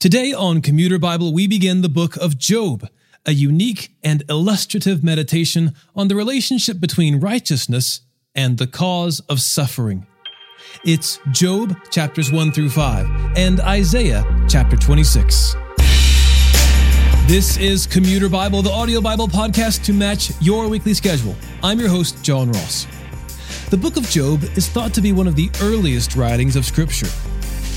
Today on Commuter Bible, we begin the book of Job, a unique and illustrative meditation on the relationship between righteousness and the cause of suffering. It's Job chapters 1 through 5 and Isaiah chapter 26. This is Commuter Bible, the audio Bible podcast to match your weekly schedule. I'm your host, John Ross. The book of Job is thought to be one of the earliest writings of Scripture.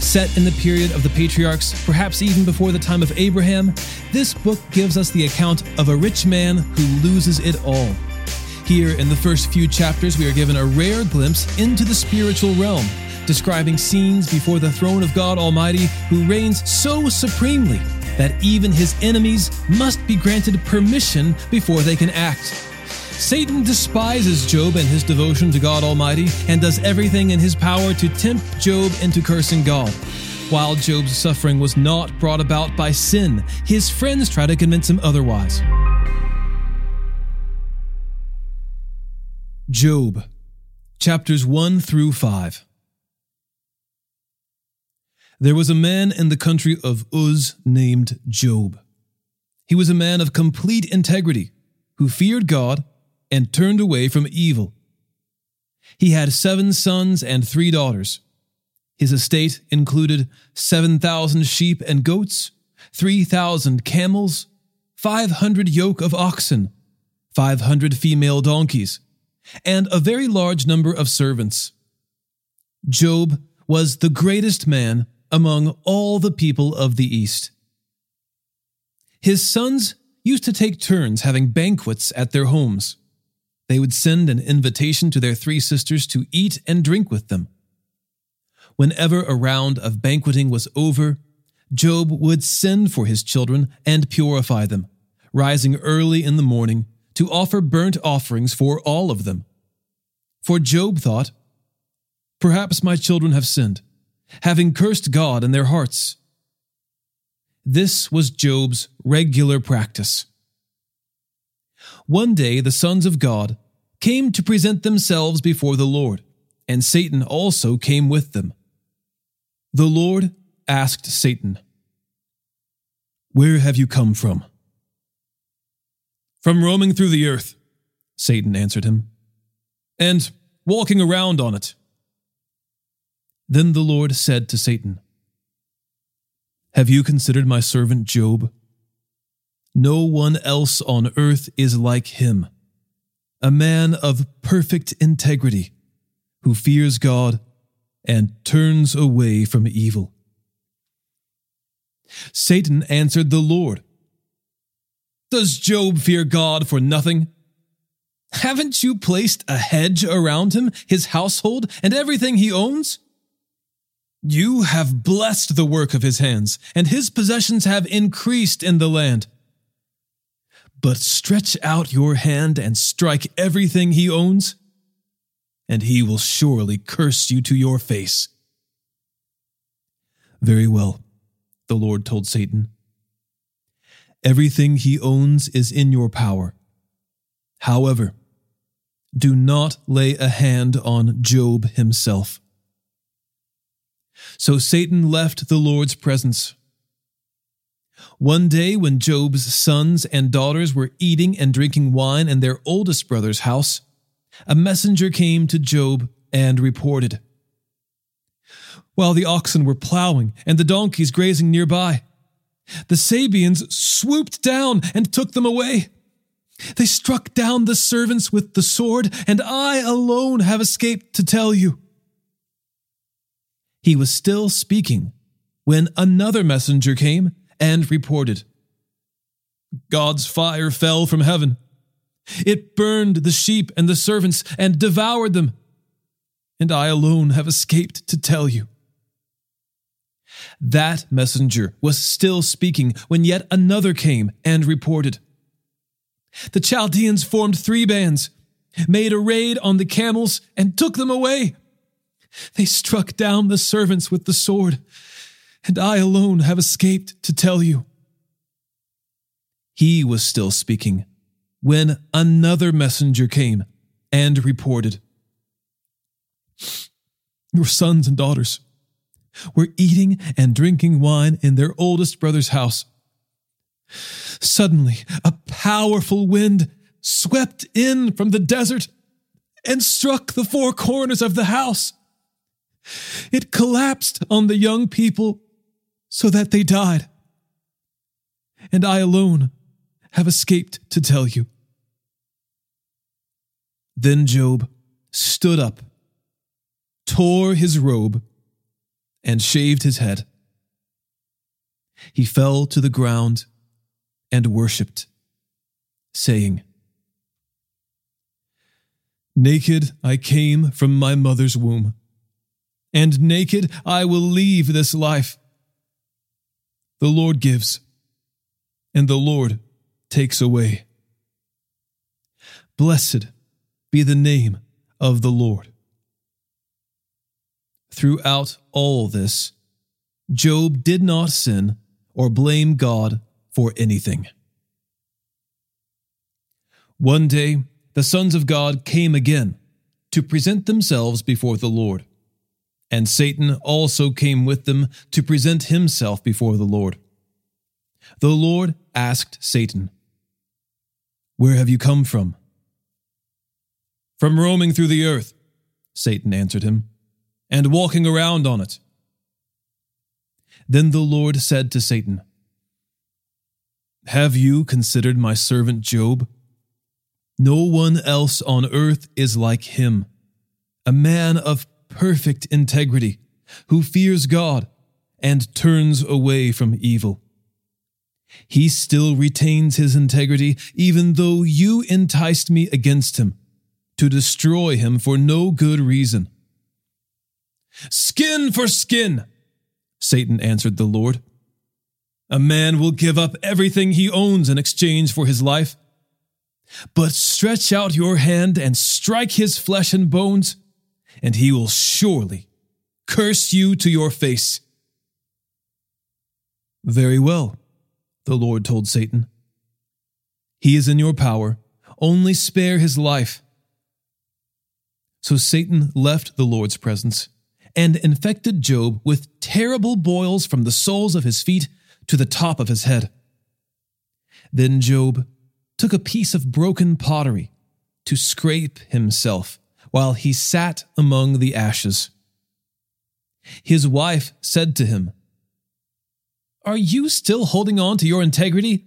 Set in the period of the patriarchs, perhaps even before the time of Abraham, this book gives us the account of a rich man who loses it all. Here in the first few chapters, we are given a rare glimpse into the spiritual realm, describing scenes before the throne of God Almighty, who reigns so supremely that even his enemies must be granted permission before they can act. Satan despises Job and his devotion to God Almighty and does everything in his power to tempt Job into cursing God. While Job's suffering was not brought about by sin, his friends try to convince him otherwise. Job, chapters 1 through 5. There was a man in the country of Uz named Job. He was a man of complete integrity who feared God and turned away from evil. He had seven sons and three daughters. His estate included 7,000 sheep and goats, 3,000 camels, 500 yoke of oxen, 500 female donkeys, and a very large number of servants. Job was the greatest man among all the people of the East. His sons used to take turns having banquets at their homes they would send an invitation to their three sisters to eat and drink with them. Whenever a round of banqueting was over, Job would send for his children and purify them, rising early in the morning to offer burnt offerings for all of them. For Job thought, Perhaps my children have sinned, having cursed God in their hearts. This was Job's regular practice. One day the sons of God came to present themselves before the Lord, and Satan also came with them. The Lord asked Satan, Where have you come from? From roaming through the earth, Satan answered him, and walking around on it. Then the Lord said to Satan, Have you considered my servant Job? No one else on earth is like him a man of perfect integrity, who fears God and turns away from evil. Satan answered the Lord, Does Job fear God for nothing? Haven't you placed a hedge around him, his household, and everything he owns? You have blessed the work of his hands, and his possessions have increased in the land. But stretch out your hand and strike everything he owns, and he will surely curse you to your face. Very well, the Lord told Satan. Everything he owns is in your power. However, do not lay a hand on Job himself. So Satan left the Lord's presence one day, when Job's sons and daughters were eating and drinking wine in their oldest brother's house, a messenger came to Job and reported. While the oxen were plowing and the donkeys grazing nearby, the Sabeans swooped down and took them away. They struck down the servants with the sword, and I alone have escaped to tell you. He was still speaking when another messenger came and reported God's fire fell from heaven. It burned the sheep and the servants and devoured them. And I alone have escaped to tell you. That messenger was still speaking when yet another came and reported. The Chaldeans formed three bands, made a raid on the camels, and took them away. They struck down the servants with the sword and I alone have escaped to tell you. He was still speaking when another messenger came and reported Your sons and daughters were eating and drinking wine in their oldest brother's house. Suddenly, a powerful wind swept in from the desert and struck the four corners of the house. It collapsed on the young people so that they died. And I alone have escaped to tell you. Then Job stood up, tore his robe, and shaved his head. He fell to the ground and worshipped, saying, Naked I came from my mother's womb, and naked I will leave this life. The Lord gives, and the Lord takes away. Blessed be the name of the Lord. Throughout all this, Job did not sin or blame God for anything. One day, the sons of God came again to present themselves before the Lord. And Satan also came with them to present himself before the Lord. The Lord asked Satan, Where have you come from? From roaming through the earth, Satan answered him, and walking around on it. Then the Lord said to Satan, Have you considered my servant Job? No one else on earth is like him, a man of perfect integrity, who fears God and turns away from evil. He still retains his integrity, even though you enticed me against him to destroy him for no good reason. Skin for skin, Satan answered the Lord. A man will give up everything he owns in exchange for his life. But stretch out your hand and strike his flesh and bones, and he will surely curse you to your face. Very well, the Lord told Satan. He is in your power. Only spare his life. So Satan left the Lord's presence and infected Job with terrible boils from the soles of his feet to the top of his head. Then Job took a piece of broken pottery to scrape himself while he sat among the ashes. His wife said to him, Are you still holding on to your integrity?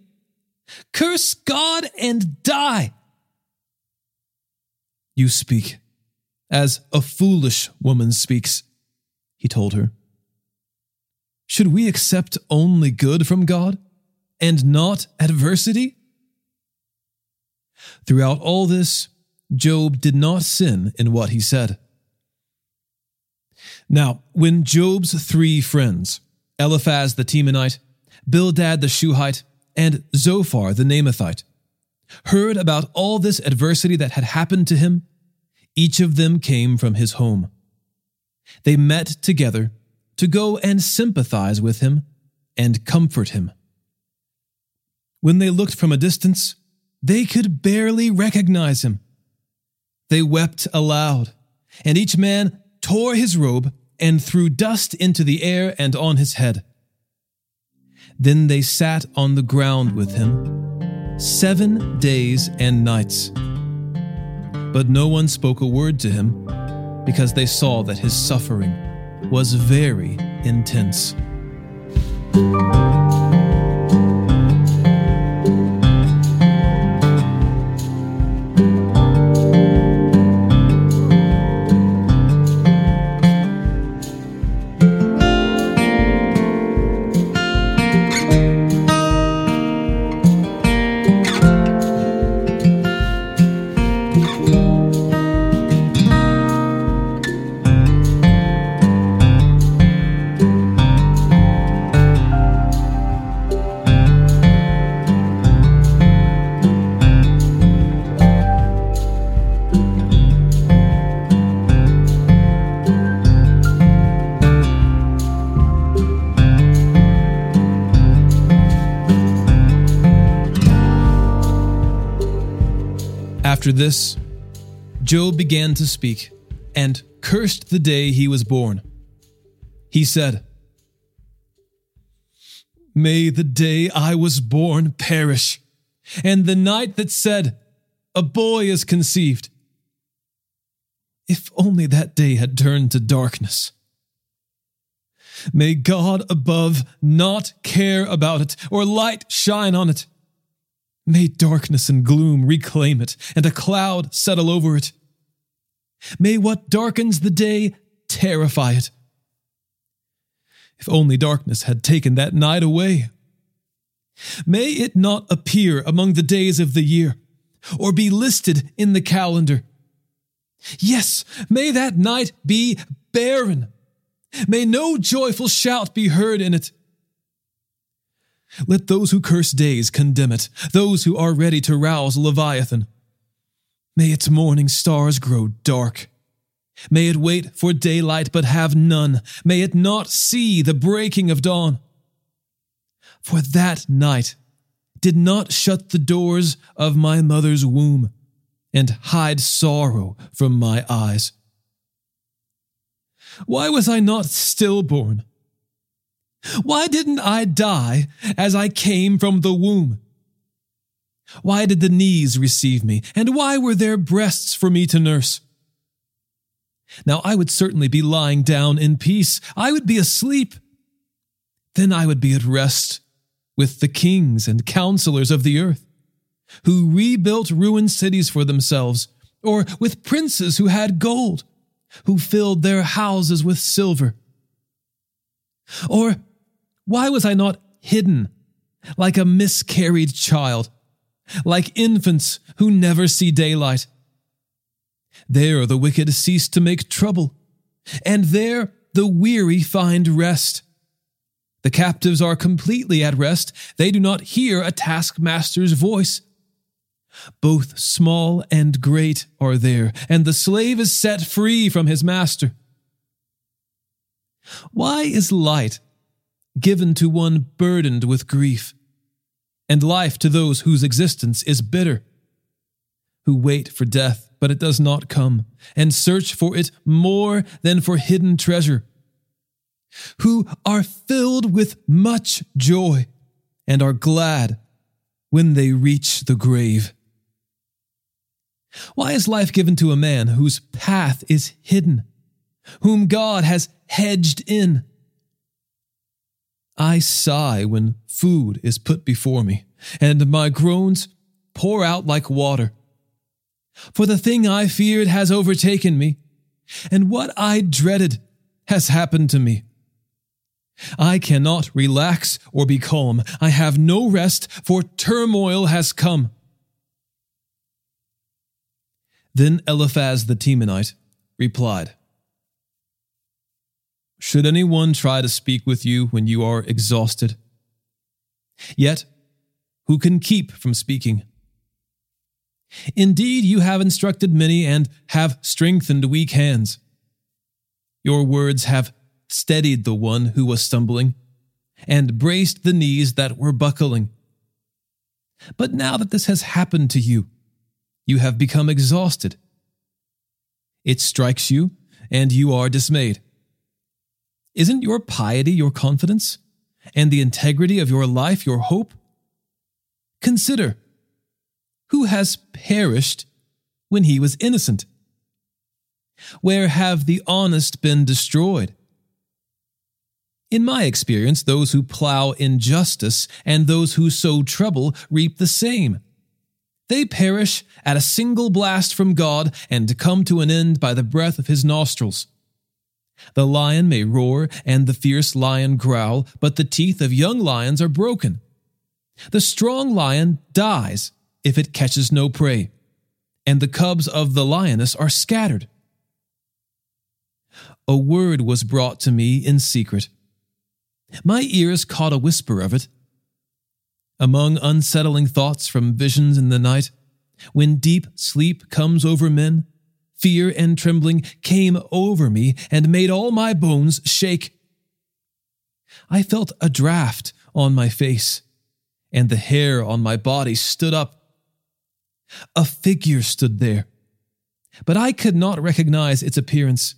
Curse God and die. You speak as a foolish woman speaks, he told her. Should we accept only good from God and not adversity? Throughout all this, Job did not sin in what he said. Now, when Job's three friends, Eliphaz the Temanite, Bildad the Shuhite, and Zophar the Naamathite, heard about all this adversity that had happened to him, each of them came from his home. They met together to go and sympathize with him and comfort him. When they looked from a distance, they could barely recognize him. They wept aloud, and each man tore his robe and threw dust into the air and on his head. Then they sat on the ground with him seven days and nights. But no one spoke a word to him because they saw that his suffering was very intense. This, Job began to speak and cursed the day he was born. he said, May the day I was born perish, and the night that said, A boy is conceived. If only that day had turned to darkness. May God above not care about it, or light shine on it. May darkness and gloom reclaim it, and a cloud settle over it. May what darkens the day terrify it. If only darkness had taken that night away. May it not appear among the days of the year, or be listed in the calendar. Yes, may that night be barren. May no joyful shout be heard in it. Let those who curse days condemn it, those who are ready to rouse Leviathan. May its morning stars grow dark. May it wait for daylight but have none. May it not see the breaking of dawn. For that night did not shut the doors of my mother's womb and hide sorrow from my eyes. Why was I not stillborn? Why didn't I die as I came from the womb? Why did the knees receive me, and why were there breasts for me to nurse? Now I would certainly be lying down in peace. I would be asleep. Then I would be at rest with the kings and counselors of the earth, who rebuilt ruined cities for themselves, or with princes who had gold, who filled their houses with silver. Or why was I not hidden like a miscarried child, like infants who never see daylight? There the wicked cease to make trouble, and there the weary find rest. The captives are completely at rest. They do not hear a taskmaster's voice. Both small and great are there, and the slave is set free from his master. Why is light given to one burdened with grief, and life to those whose existence is bitter, who wait for death but it does not come, and search for it more than for hidden treasure, who are filled with much joy and are glad when they reach the grave. Why is life given to a man whose path is hidden, whom God has hedged in? I sigh when food is put before me, and my groans pour out like water. For the thing I feared has overtaken me, and what I dreaded has happened to me. I cannot relax or be calm. I have no rest, for turmoil has come. Then Eliphaz the Temanite replied, Should anyone try to speak with you when you are exhausted? Yet, who can keep from speaking? Indeed, you have instructed many and have strengthened weak hands. Your words have steadied the one who was stumbling and braced the knees that were buckling. But now that this has happened to you, you have become exhausted. It strikes you, and you are dismayed. Isn't your piety your confidence, and the integrity of your life your hope? Consider who has perished when he was innocent? Where have the honest been destroyed? In my experience, those who plow injustice and those who sow trouble reap the same. They perish at a single blast from God and come to an end by the breath of his nostrils. The lion may roar and the fierce lion growl, but the teeth of young lions are broken. The strong lion dies if it catches no prey, and the cubs of the lioness are scattered. A word was brought to me in secret. My ears caught a whisper of it. Among unsettling thoughts from visions in the night, when deep sleep comes over men, fear and trembling came over me and made all my bones shake. I felt a draft on my face, and the hair on my body stood up a figure stood there, but I could not recognize its appearance.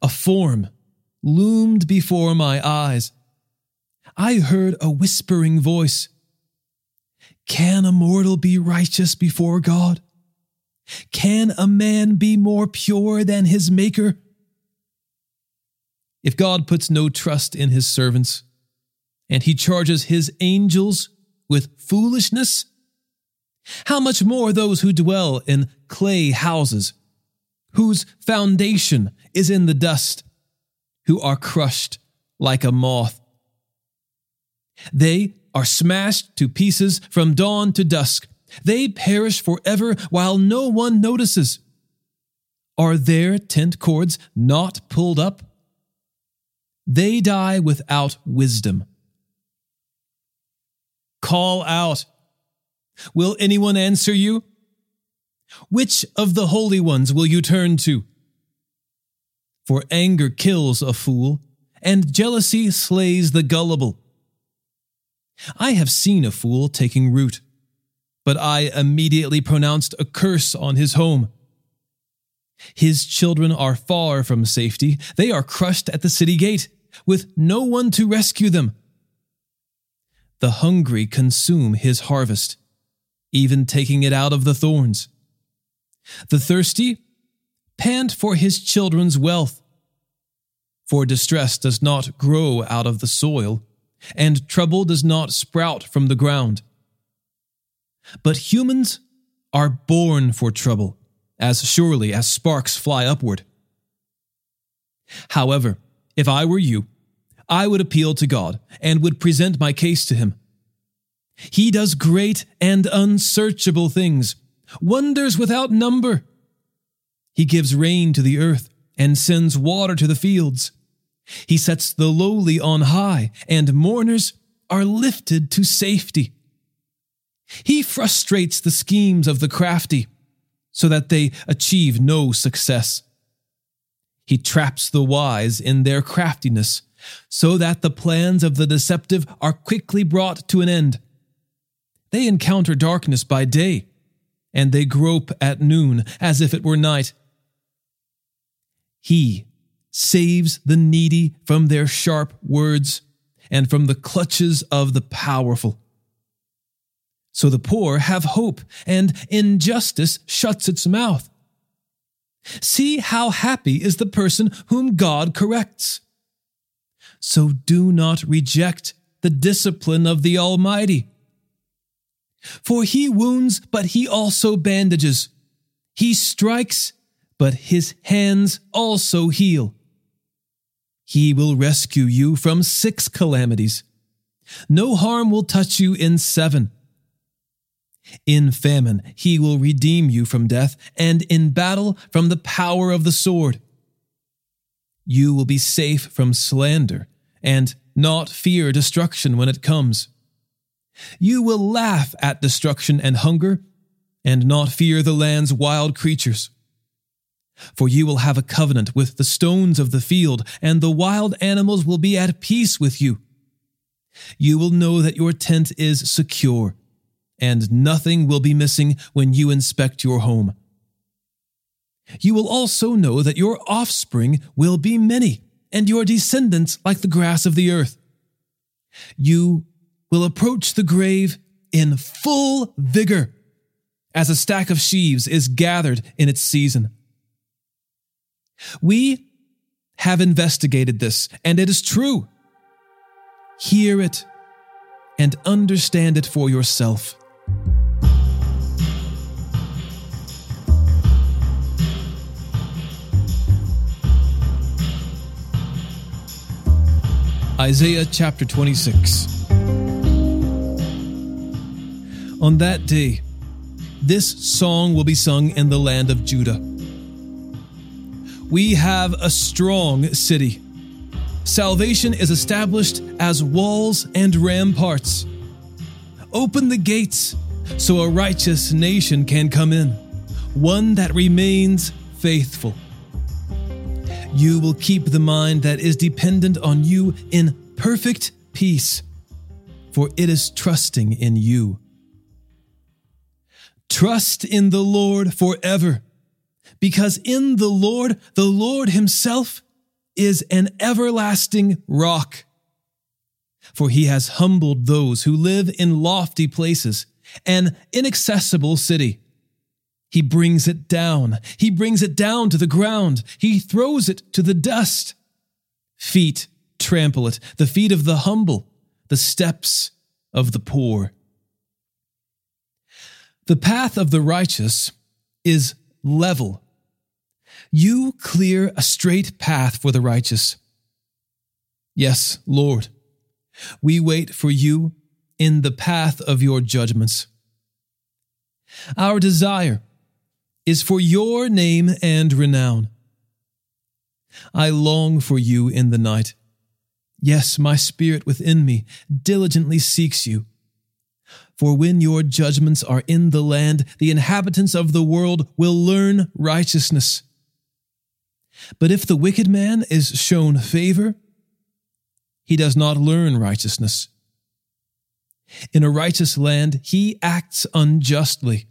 A form loomed before my eyes. I heard a whispering voice Can a mortal be righteous before God? Can a man be more pure than his Maker? If God puts no trust in his servants, and he charges his angels with foolishness, how much more those who dwell in clay houses, whose foundation is in the dust, who are crushed like a moth? They are smashed to pieces from dawn to dusk. They perish forever while no one notices. Are their tent cords not pulled up? They die without wisdom. Call out. Will anyone answer you? Which of the holy ones will you turn to? For anger kills a fool, and jealousy slays the gullible. I have seen a fool taking root, but I immediately pronounced a curse on his home. His children are far from safety. They are crushed at the city gate, with no one to rescue them. The hungry consume his harvest, even taking it out of the thorns. The thirsty pant for his children's wealth. For distress does not grow out of the soil and trouble does not sprout from the ground. But humans are born for trouble, as surely as sparks fly upward. However, if I were you, I would appeal to God and would present my case to Him. He does great and unsearchable things, wonders without number. He gives rain to the earth and sends water to the fields. He sets the lowly on high, and mourners are lifted to safety. He frustrates the schemes of the crafty so that they achieve no success. He traps the wise in their craftiness so that the plans of the deceptive are quickly brought to an end. They encounter darkness by day, and they grope at noon as if it were night. He saves the needy from their sharp words and from the clutches of the powerful. So the poor have hope, and injustice shuts its mouth. See how happy is the person whom God corrects. So do not reject the discipline of the Almighty. For he wounds, but he also bandages. He strikes, but his hands also heal. He will rescue you from six calamities. No harm will touch you in seven. In famine, he will redeem you from death, and in battle, from the power of the sword. You will be safe from slander, and not fear destruction when it comes. You will laugh at destruction and hunger, and not fear the land's wild creatures. For you will have a covenant with the stones of the field, and the wild animals will be at peace with you. You will know that your tent is secure, and nothing will be missing when you inspect your home. You will also know that your offspring will be many, and your descendants like the grass of the earth. You will approach the grave in full vigor, as a stack of sheaves is gathered in its season. We have investigated this, and it is true. Hear it and understand it for yourself. Isaiah chapter 26. On that day, this song will be sung in the land of Judah we have a strong city. Salvation is established as walls and ramparts. Open the gates so a righteous nation can come in, one that remains faithful. You will keep the mind that is dependent on you in perfect peace, for it is trusting in you. Trust in the Lord forever because in the Lord, the Lord Himself is an everlasting rock. For he has humbled those who live in lofty places, an inaccessible city. He brings it down. He brings it down to the ground. He throws it to the dust. Feet trample it, the feet of the humble, the steps of the poor. The path of the righteous is level. You clear a straight path for the righteous. Yes, Lord, we wait for you in the path of your judgments. Our desire is for your name and renown. I long for you in the night. Yes, my spirit within me diligently seeks you. For when your judgments are in the land, the inhabitants of the world will learn righteousness. But if the wicked man is shown favor, he does not learn righteousness. In a righteous land, he acts unjustly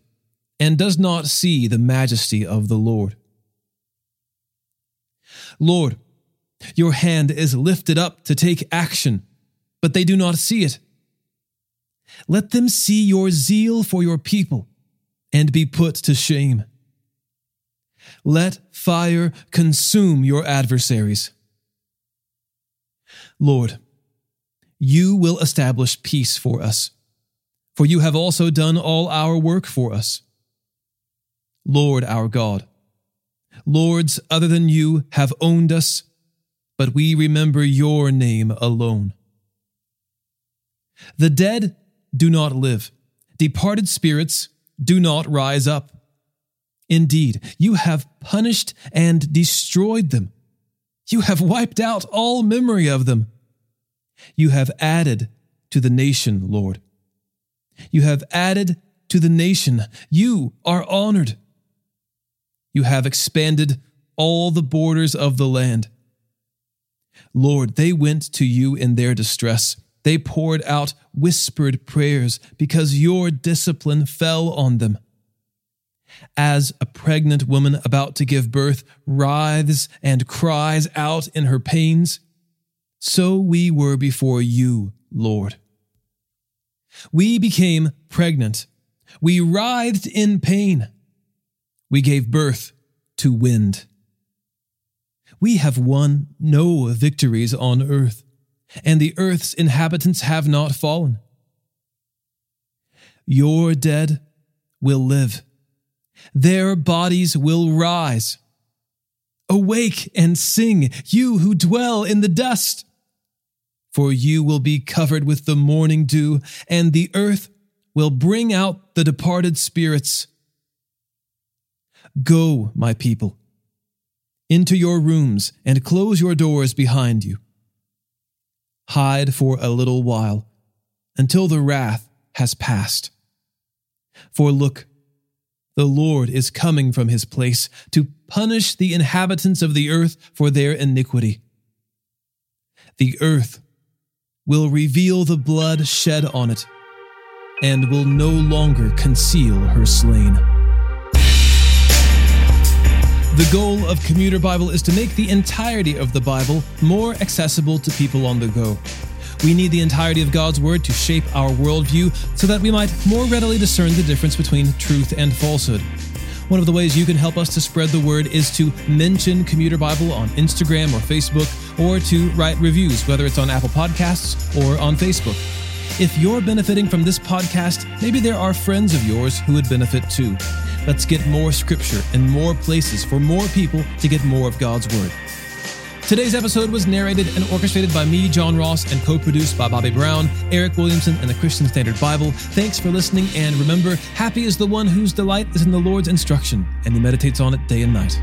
and does not see the majesty of the Lord. Lord, your hand is lifted up to take action, but they do not see it. Let them see your zeal for your people and be put to shame. Let fire consume your adversaries. Lord, you will establish peace for us, for you have also done all our work for us. Lord our God, lords other than you have owned us, but we remember your name alone. The dead do not live, departed spirits do not rise up. Indeed, you have punished and destroyed them. You have wiped out all memory of them. You have added to the nation, Lord. You have added to the nation. You are honored. You have expanded all the borders of the land. Lord, they went to you in their distress. They poured out whispered prayers because your discipline fell on them. As a pregnant woman about to give birth writhes and cries out in her pains, so we were before you, Lord. We became pregnant. We writhed in pain. We gave birth to wind. We have won no victories on earth, and the earth's inhabitants have not fallen. Your dead will live, their bodies will rise. Awake and sing, you who dwell in the dust, for you will be covered with the morning dew, and the earth will bring out the departed spirits. Go, my people into your rooms and close your doors behind you. Hide for a little while until the wrath has passed. For look, the Lord is coming from his place to punish the inhabitants of the earth for their iniquity. The earth will reveal the blood shed on it and will no longer conceal her slain. The goal of Commuter Bible is to make the entirety of the Bible more accessible to people on the go. We need the entirety of God's Word to shape our worldview so that we might more readily discern the difference between truth and falsehood. One of the ways you can help us to spread the word is to mention Commuter Bible on Instagram or Facebook, or to write reviews, whether it's on Apple Podcasts or on Facebook. If you're benefiting from this podcast, maybe there are friends of yours who would benefit too. Let's get more scripture and more places for more people to get more of God's Word. Today's episode was narrated and orchestrated by me, John Ross, and co produced by Bobby Brown, Eric Williamson, and the Christian Standard Bible. Thanks for listening, and remember, happy is the one whose delight is in the Lord's instruction, and he meditates on it day and night.